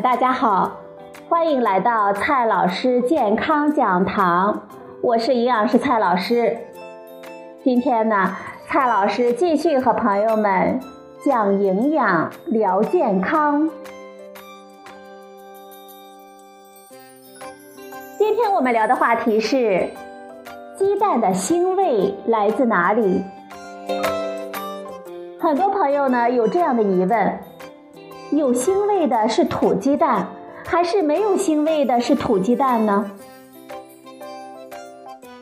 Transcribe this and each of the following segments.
大家好，欢迎来到蔡老师健康讲堂，我是营养师蔡老师。今天呢，蔡老师继续和朋友们讲营养、聊健康。今天我们聊的话题是：鸡蛋的腥味来自哪里？很多朋友呢有这样的疑问。有腥味的是土鸡蛋，还是没有腥味的是土鸡蛋呢？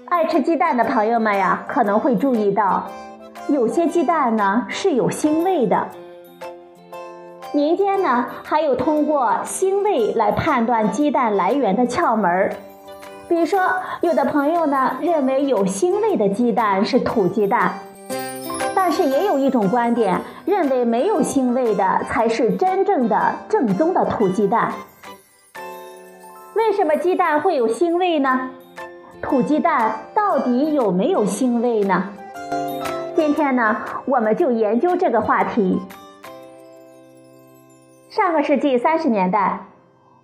爱吃鸡蛋的朋友们呀，可能会注意到，有些鸡蛋呢是有腥味的。民间呢还有通过腥味来判断鸡蛋来源的窍门，比如说，有的朋友呢认为有腥味的鸡蛋是土鸡蛋。但是也有一种观点认为，没有腥味的才是真正的正宗的土鸡蛋。为什么鸡蛋会有腥味呢？土鸡蛋到底有没有腥味呢？今天呢，我们就研究这个话题。上个世纪三十年代，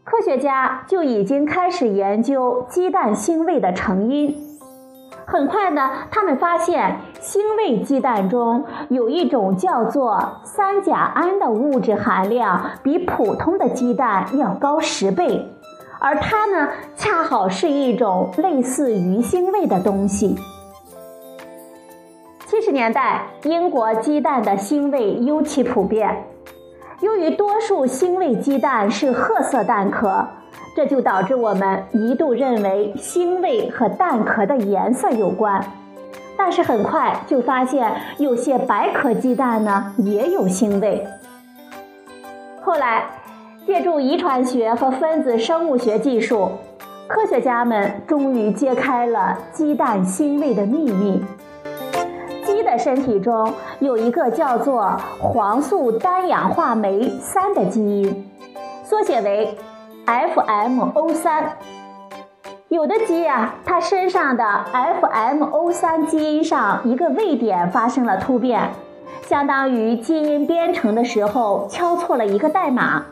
科学家就已经开始研究鸡蛋腥味的成因。很快呢，他们发现腥味鸡蛋中有一种叫做三甲胺的物质含量比普通的鸡蛋要高十倍，而它呢，恰好是一种类似鱼腥味的东西。七十年代，英国鸡蛋的腥味尤其普遍，由于多数腥味鸡蛋是褐色蛋壳。这就导致我们一度认为腥味和蛋壳的颜色有关，但是很快就发现有些白壳鸡蛋呢也有腥味。后来，借助遗传学和分子生物学技术，科学家们终于揭开了鸡蛋腥味的秘密。鸡的身体中有一个叫做黄素单氧化酶三的基因，缩写为。FMO 三，有的鸡呀，它身上的 FMO 三基因上一个位点发生了突变，相当于基因编程的时候敲错了一个代码，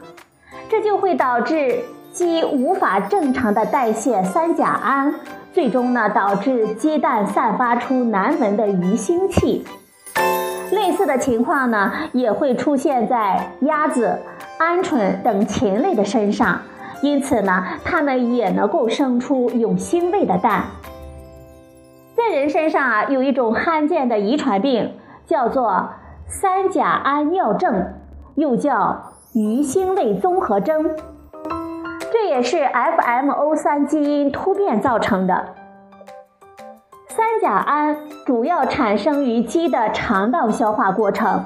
这就会导致鸡无法正常的代谢三甲胺，最终呢导致鸡蛋散发出难闻的鱼腥气。类似的情况呢也会出现在鸭子、鹌鹑等禽类的身上。因此呢，它们也能够生出有腥味的蛋。在人身上啊，有一种罕见的遗传病，叫做三甲胺尿症，又叫鱼腥味综合征。这也是 FMO 三基因突变造成的。三甲胺主要产生于鸡的肠道消化过程。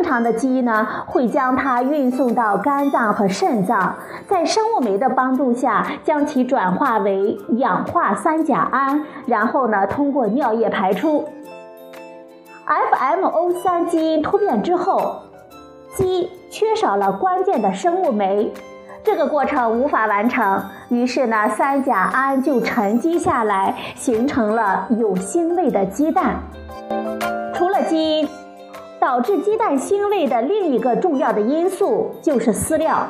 正常的鸡呢，会将它运送到肝脏和肾脏，在生物酶的帮助下，将其转化为氧化三甲胺，然后呢，通过尿液排出。FMO 三基因突变之后，鸡缺少了关键的生物酶，这个过程无法完成，于是呢，三甲胺就沉积下来，形成了有腥味的鸡蛋。除了基因。导致鸡蛋腥味的另一个重要的因素就是饲料，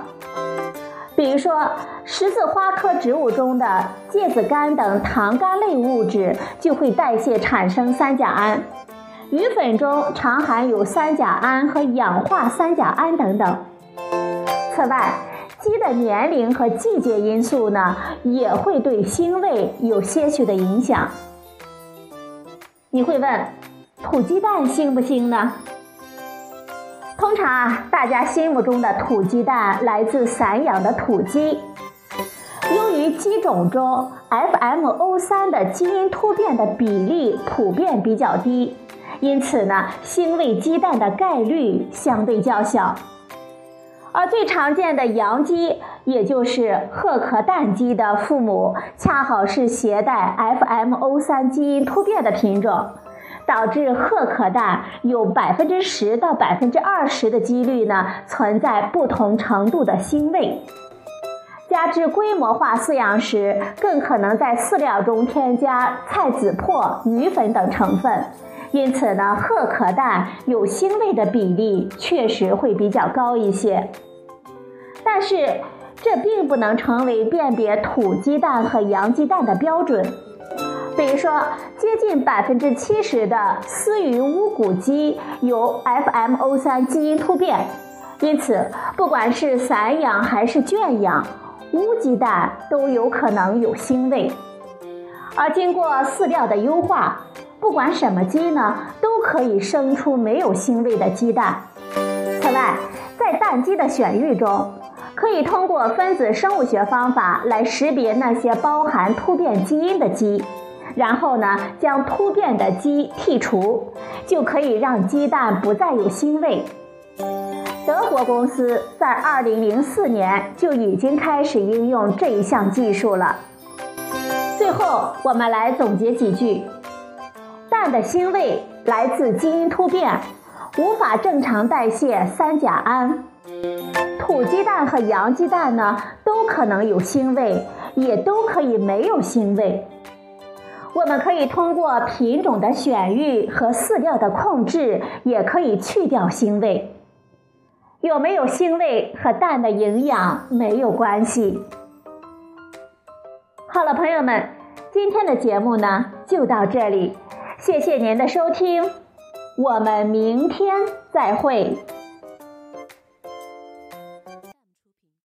比如说十字花科植物中的芥子苷等糖苷类物质就会代谢产生三甲胺，鱼粉中常含有三甲胺和氧化三甲胺等等。此外，鸡的年龄和季节因素呢，也会对腥味有些许的影响。你会问，土鸡蛋腥不腥呢？通常啊，大家心目中的土鸡蛋来自散养的土鸡。由于鸡种中 FMO 三的基因突变的比例普遍比较低，因此呢，腥味鸡蛋的概率相对较小。而最常见的洋鸡，也就是褐壳蛋鸡的父母，恰好是携带 FMO 三基因突变的品种。导致褐壳蛋有百分之十到百分之二十的几率呢存在不同程度的腥味，加之规模化饲养时，更可能在饲料中添加菜籽粕、鱼粉等成分，因此呢，褐壳蛋有腥味的比例确实会比较高一些。但是这并不能成为辨别土鸡蛋和洋鸡蛋的标准。比如说，接近百分之七十的丝鱼乌骨鸡有 FMO3 基因突变，因此不管是散养还是圈养，乌鸡蛋都有可能有腥味。而经过饲料的优化，不管什么鸡呢，都可以生出没有腥味的鸡蛋。此外，在蛋鸡的选育中，可以通过分子生物学方法来识别那些包含突变基因的鸡。然后呢，将突变的鸡剔除，就可以让鸡蛋不再有腥味。德国公司在2004年就已经开始应用这一项技术了。最后，我们来总结几句：蛋的腥味来自基因突变，无法正常代谢三甲胺。土鸡蛋和洋鸡蛋呢，都可能有腥味，也都可以没有腥味。我们可以通过品种的选育和饲料的控制，也可以去掉腥味。有没有腥味和蛋的营养没有关系。好了，朋友们，今天的节目呢就到这里，谢谢您的收听，我们明天再会。